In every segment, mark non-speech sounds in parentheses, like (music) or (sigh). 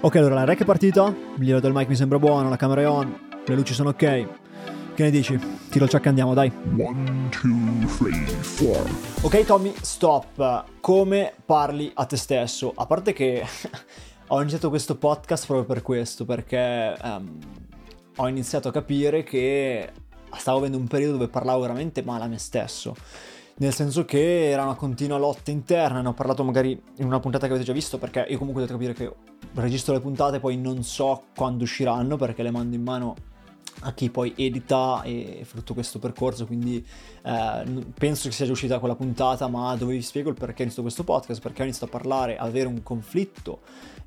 Ok, allora la rec è partita, il livello del mic mi sembra buono, la camera è on, le luci sono ok. Che ne dici? Tiro il e andiamo, dai. One, two, three, four. Ok Tommy, stop. Come parli a te stesso? A parte che (laughs) ho iniziato questo podcast proprio per questo, perché um, ho iniziato a capire che stavo avendo un periodo dove parlavo veramente male a me stesso nel senso che era una continua lotta interna, ne ho parlato magari in una puntata che avete già visto, perché io comunque devo capire che registro le puntate, poi non so quando usciranno, perché le mando in mano a chi poi edita e frutto questo percorso, quindi eh, penso che sia già uscita quella puntata, ma dove vi spiego il perché ho iniziato questo podcast, perché ho iniziato a parlare, a avere un conflitto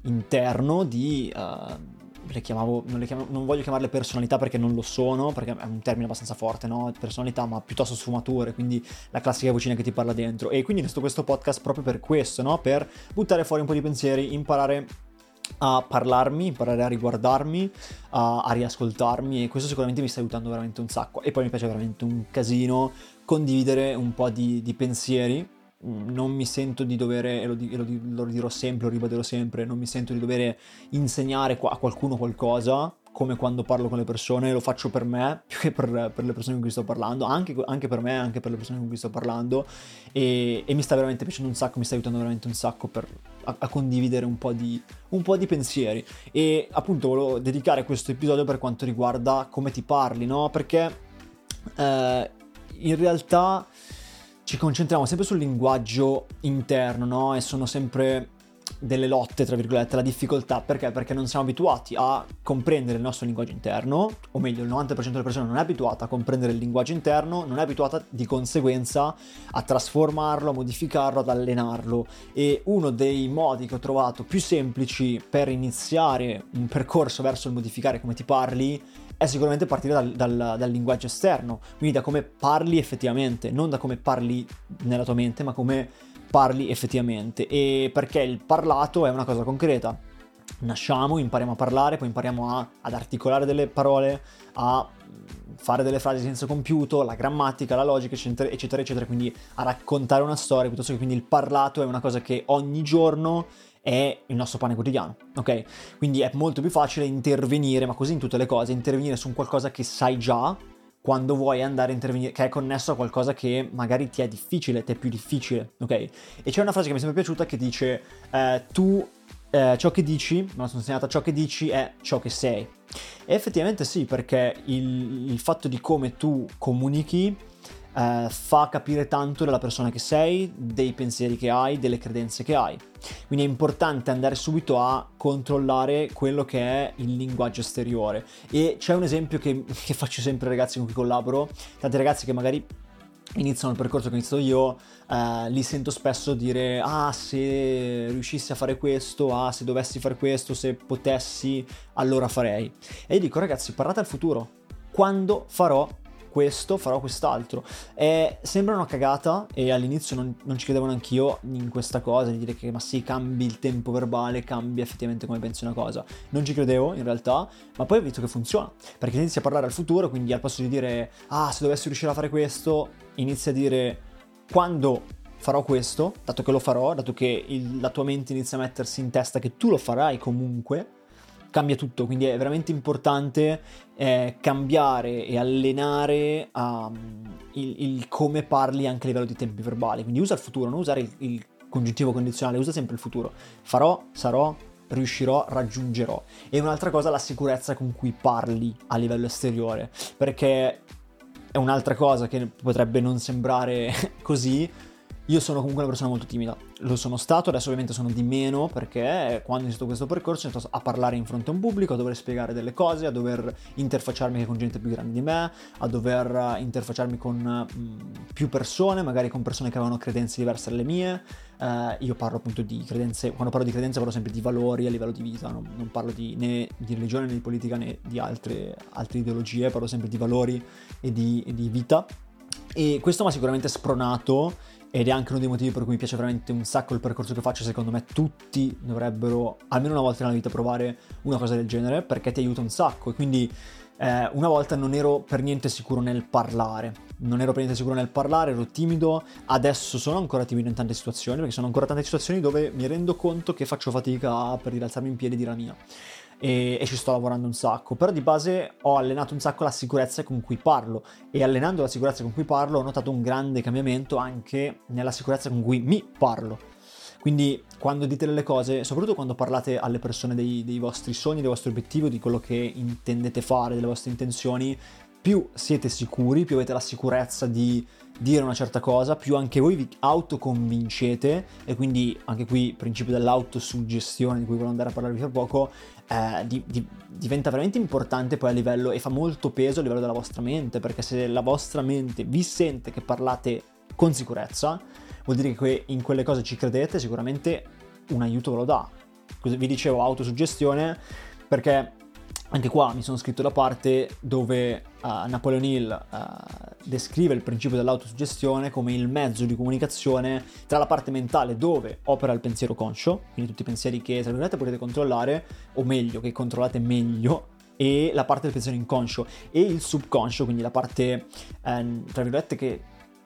interno di... Uh, le chiamavo, non, le chiamavo, non voglio chiamarle personalità perché non lo sono, perché è un termine abbastanza forte, no? Personalità, ma piuttosto sfumature, quindi la classica vocina che ti parla dentro. E quindi visto questo podcast proprio per questo, no? Per buttare fuori un po' di pensieri, imparare a parlarmi, imparare a riguardarmi, a, a, riascoltarmi e questo sicuramente mi sta aiutando veramente un sacco. E poi mi piace veramente un casino condividere un po' di, di pensieri non mi sento di dovere, e lo, lo, lo, dirò sempre, lo ribadirò sempre, non mi sento di dover insegnare a qualcuno qualcosa, come quando parlo con le persone, lo faccio per me, (laughs) più che per, per le persone con cui sto parlando, anche, anche, per me, anche per le persone con cui sto parlando, e, e, mi sta veramente piacendo un sacco, mi sta aiutando veramente un sacco per, a, a, condividere un po, di, un po' di pensieri. E appunto volevo dedicare questo episodio per quanto riguarda come ti parli, no? Perché eh, in realtà ci concentriamo sempre sul linguaggio interno, no? E sono sempre delle lotte, tra virgolette, la difficoltà. Perché? Perché non siamo abituati a comprendere il nostro linguaggio interno, o meglio, il 90% delle persone non è abituata a comprendere il linguaggio interno, non è abituata di conseguenza a trasformarlo, a modificarlo, ad allenarlo. E uno dei modi che ho trovato più semplici per iniziare un percorso verso il modificare come ti parli è sicuramente partire dal, dal, dal, linguaggio esterno, quindi da come parli effettivamente, non da come parli nella tua mente, ma come parli effettivamente. E perché il parlato è una cosa concreta. Nasciamo, impariamo a parlare, poi impariamo a, ad articolare delle parole, a fare delle frasi senza compiuto, la grammatica, la logica, eccetera, eccetera, eccetera, quindi a raccontare una storia, piuttosto che quindi il parlato è una cosa che ogni giorno è il nostro pane quotidiano, ok? Quindi è molto più facile intervenire, ma così in tutte le cose, intervenire su qualcosa che sai già quando vuoi andare a intervenire, che è connesso a qualcosa che magari ti è difficile, ti è più difficile, ok? E c'è una frase che mi è sempre piaciuta che dice eh, tu eh, ciò che dici, me la sono insegnata, ciò che dici è ciò che sei. E effettivamente sì, perché il, il fatto di come tu comunichi eh, fa capire tanto della persona che sei, dei pensieri che hai, delle credenze che hai. Quindi è importante andare subito a controllare quello che è il linguaggio esteriore. E c'è un esempio che, (laughs) che faccio sempre ai ragazzi con cui collaboro, tanti ragazzi che magari iniziano il percorso che ho iniziato io, eh, li sento spesso dire ah se riuscissi a fare questo, ah se dovessi fare questo, se potessi, allora farei. E io dico ragazzi parlate al futuro, quando farò questo, farò quest'altro. E sembra una cagata e all'inizio non, non ci credevo neanch'io in questa cosa, di dire che ma sì, cambi il tempo verbale, cambia effettivamente come pensi una cosa. Non ci credevo in realtà, ma poi ho visto che funziona, perché inizi a parlare al futuro, quindi al posto di dire ah, se dovessi riuscire a fare questo, inizia a dire quando farò questo, dato che lo farò, dato che il, la tua mente inizia a mettersi in testa che tu lo farai comunque cambia tutto, quindi è veramente importante eh, cambiare e allenare um, il, il, come parli anche a livello di tempi verbali, quindi usa il futuro, non usare il, il congiuntivo condizionale, usa sempre il futuro. Farò, sarò, riuscirò, raggiungerò. E un'altra cosa la sicurezza con cui parli a livello esteriore, perché è un'altra cosa che potrebbe non sembrare (laughs) così, io sono comunque una persona molto timida, lo sono stato, adesso ovviamente sono di meno perché quando ho iniziato questo percorso ho iniziato a parlare in fronte a un pubblico, a dover spiegare delle cose, a dover interfacciarmi con gente più grande di me, a dover interfacciarmi con più persone, magari con persone che avevano credenze diverse dalle mie. Uh, io parlo appunto di credenze, quando parlo di credenze parlo sempre di valori a livello di vita, non, non parlo di, né di religione né di politica né di altre, altre ideologie, parlo sempre di valori e di, e di vita. E questo mi ha sicuramente spronato ed è anche uno dei motivi per cui mi piace veramente un sacco il percorso che faccio, secondo me tutti dovrebbero almeno una volta nella vita provare una cosa del genere perché ti aiuta un sacco. E quindi eh, una volta non ero per niente sicuro nel parlare, non ero per niente sicuro nel parlare, ero timido, adesso sono ancora timido in tante situazioni, perché sono ancora tante situazioni dove mi rendo conto che faccio fatica per rialzarmi in piedi e dire la mia. E, e, ci sto lavorando un sacco, però di base ho allenato un sacco la sicurezza con cui parlo e allenando la sicurezza con cui parlo ho notato un grande cambiamento anche nella sicurezza con cui mi parlo. Quindi quando dite delle cose, soprattutto quando parlate alle persone dei, dei vostri sogni, dei vostri obiettivi, di quello che intendete fare, delle vostre intenzioni, più siete sicuri, più avete la sicurezza di dire una certa cosa, più anche voi vi autoconvincete e quindi anche qui il principio dell'autosuggestione di cui voglio andare a parlarvi fra poco eh, di, di, diventa veramente importante poi a livello e fa molto peso a livello della vostra mente perché se la vostra mente vi sente che parlate con sicurezza vuol dire che in quelle cose ci credete, sicuramente un aiuto ve lo dà. Vi dicevo autosuggestione perché anche qua mi sono scritto la parte dove uh, Napoleon Hill uh, descrive il principio dell'autosuggestione come il mezzo di comunicazione tra la parte mentale dove opera il pensiero conscio, quindi tutti i pensieri che tra virgolette potete controllare, o meglio, che controllate meglio, e la parte del pensiero inconscio e il subconscio, quindi la parte eh, tra virgolette che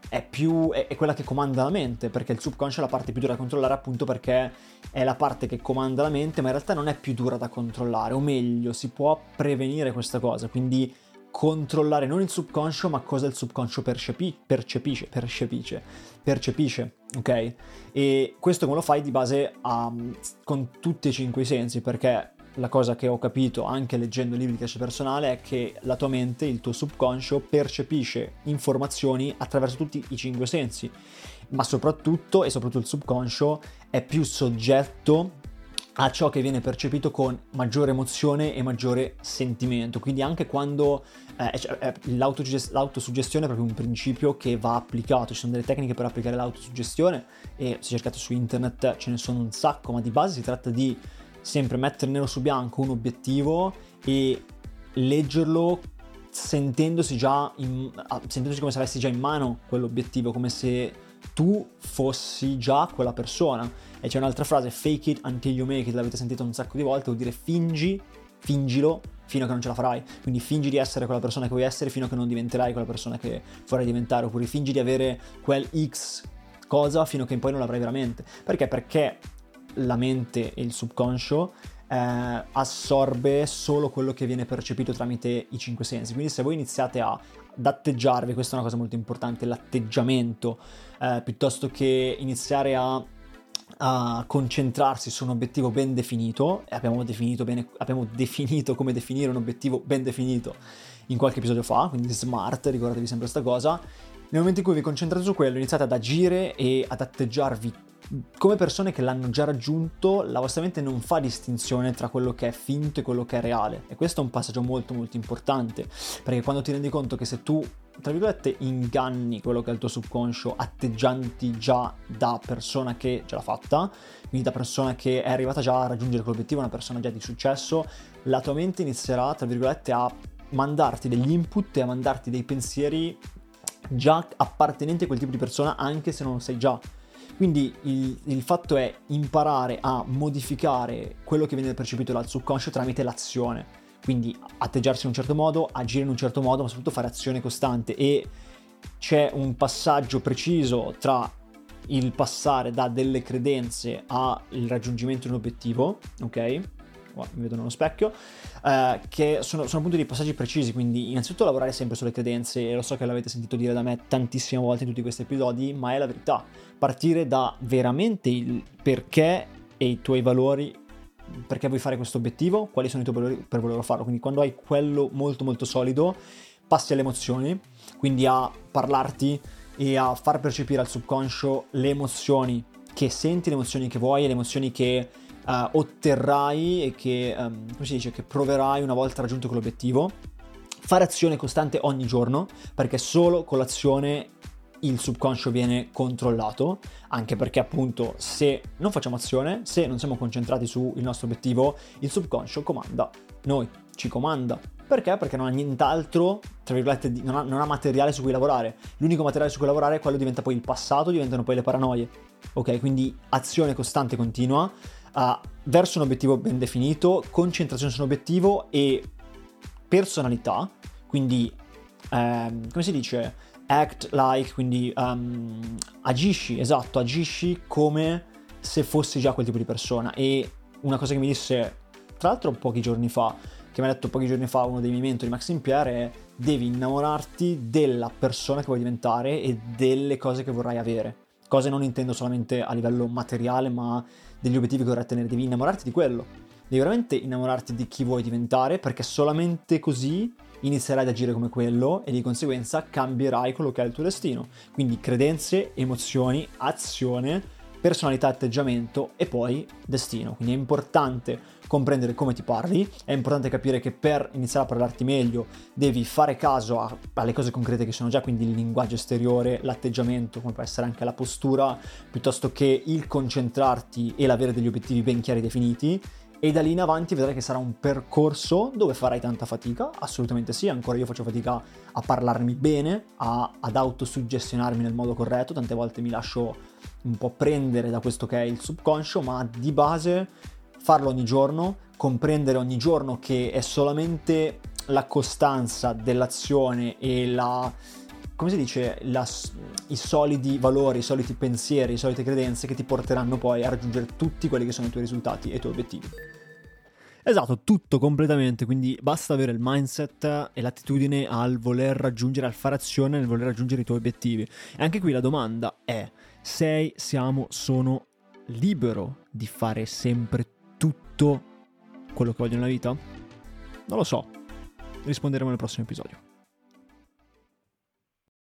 è, più, è, è, quella che comanda la mente, perché il subconscio è la parte più dura da controllare appunto perché è la parte che comanda la mente, ma in realtà non è più dura da controllare, o meglio, si può prevenire questa cosa, quindi controllare non il subconscio, ma cosa il subconscio percepi- percepisce, percepisce, percepisce, ok? E questo come lo fai di base um, con tutti e cinque i sensi, perché la cosa che ho capito anche leggendo libri di crescita personale è che la tua mente, il tuo subconscio, percepisce informazioni attraverso tutti i cinque sensi, ma soprattutto, e soprattutto il subconscio, è più soggetto a ciò che viene percepito con maggiore emozione e maggiore sentimento. Quindi anche quando eh, cioè, eh, l'autosuggestione è proprio un principio che va applicato, ci sono delle tecniche per applicare l'autosuggestione e se cercate su internet ce ne sono un sacco, ma di base si tratta di sempre mettere nero su bianco un obiettivo e leggerlo sentendosi già in, sentendosi come se avessi già in mano quell'obiettivo, come se tu fossi già quella persona. E c'è un'altra frase, fake it until you make it, l'avete sentita un sacco di volte, vuol dire fingi, fingilo fino a che non ce la farai. Quindi fingi di essere quella persona che vuoi essere fino a che non diventerai quella persona che vorrai diventare, oppure fingi di avere quel X cosa fino a che poi non l'avrai veramente. Perché? Perché la mente e il subconscio eh, assorbe solo quello che viene percepito tramite i cinque sensi. Quindi se voi iniziate a, ad atteggiarvi, questa è una cosa molto importante, l'atteggiamento, eh, piuttosto che iniziare a, a, concentrarsi su un obiettivo ben definito, e abbiamo definito, bene, abbiamo definito come definire un obiettivo ben definito in qualche episodio fa, quindi smart, ricordatevi sempre questa cosa, nel momento in cui vi concentrate su quello, iniziate ad agire e ad atteggiarvi come persone che l'hanno già raggiunto, la vostra mente non fa distinzione tra quello che è finto e quello che è reale. E questo è un passaggio molto molto importante, perché quando ti rendi conto che se tu, tra virgolette, inganni quello che è il tuo subconscio, atteggianti già da persona che ce l'ha fatta, quindi da persona che è arrivata già a raggiungere quell'obiettivo, una persona già di successo, la tua mente inizierà, tra virgolette, a mandarti degli input e a mandarti dei pensieri già appartenenti a quel tipo di persona, anche se non lo sei già. Quindi il, il, fatto è imparare a modificare quello che viene percepito dal subconscio tramite l'azione. Quindi atteggiarsi in un certo modo, agire in un certo modo, ma soprattutto fare azione costante. E c'è un passaggio preciso tra il passare da delle credenze al raggiungimento di un obiettivo, ok? Oh, mi vedo nello specchio, eh, che sono, sono appunto dei passaggi precisi, quindi innanzitutto lavorare sempre sulle credenze, e lo so che l'avete sentito dire da me tantissime volte in tutti questi episodi, ma è la verità. Partire da veramente il perché e i tuoi valori perché vuoi fare questo obiettivo, quali sono i tuoi valori per volerlo farlo. Quindi quando hai quello molto molto solido, passi alle emozioni, quindi a parlarti e a far percepire al subconscio le emozioni che senti, le emozioni che vuoi le emozioni che uh, otterrai e che, um, come si dice, che proverai una volta raggiunto quell'obiettivo. Fare azione costante ogni giorno, perché solo con l'azione il subconscio viene controllato, anche perché appunto se non facciamo azione, se non siamo concentrati sul nostro obiettivo, il subconscio comanda noi, ci comanda. Perché? Perché non ha nient'altro, tra virgolette, non ha, non ha materiale su cui lavorare. L'unico materiale su cui lavorare è quello diventa poi il passato, diventano poi le paranoie. Ok, quindi azione costante continua, uh, verso un obiettivo ben definito, concentrazione su un obiettivo e personalità, quindi ehm, come si dice? Act like, quindi um, agisci, esatto, agisci come se fossi già quel tipo di persona. E una cosa che mi disse, tra l'altro pochi giorni fa, che mi ha detto pochi giorni fa uno dei miei mentori, Maxim Pierre, è devi innamorarti della persona che vuoi diventare e delle cose che vorrai avere. Cose non intendo solamente a livello materiale, ma degli obiettivi che vorrai tenere. Devi innamorarti di quello. Devi veramente innamorarti di chi vuoi diventare, perché solamente così inizierai ad agire come quello e di conseguenza cambierai quello che è il tuo destino. Quindi credenze, emozioni, azione personalità, atteggiamento e poi destino. Quindi è importante comprendere come ti parli, è importante capire che per iniziare a parlarti meglio devi fare caso a, alle cose concrete che sono già, quindi il linguaggio esteriore, l'atteggiamento, come può essere anche la postura, piuttosto che il concentrarti e l'avere degli obiettivi ben chiari e definiti e da lì in avanti vedrai che sarà un percorso dove farai tanta fatica, assolutamente sì, ancora io faccio fatica a parlarmi bene, a, ad autosuggestionarmi nel modo corretto, tante volte mi lascio un po' prendere da questo che è il subconscio, ma di base farlo ogni giorno, comprendere ogni giorno che è solamente la costanza dell'azione e la come si dice, la, i solidi valori, i soliti pensieri, le solite credenze che ti porteranno poi a raggiungere tutti quelli che sono i tuoi risultati e i tuoi obiettivi. Esatto, tutto completamente, quindi basta avere il mindset e l'attitudine al voler raggiungere, al fare azione, nel voler raggiungere i tuoi obiettivi. E anche qui la domanda è, sei, siamo, sono libero di fare sempre tutto quello che voglio nella vita? Non lo so, risponderemo nel prossimo episodio.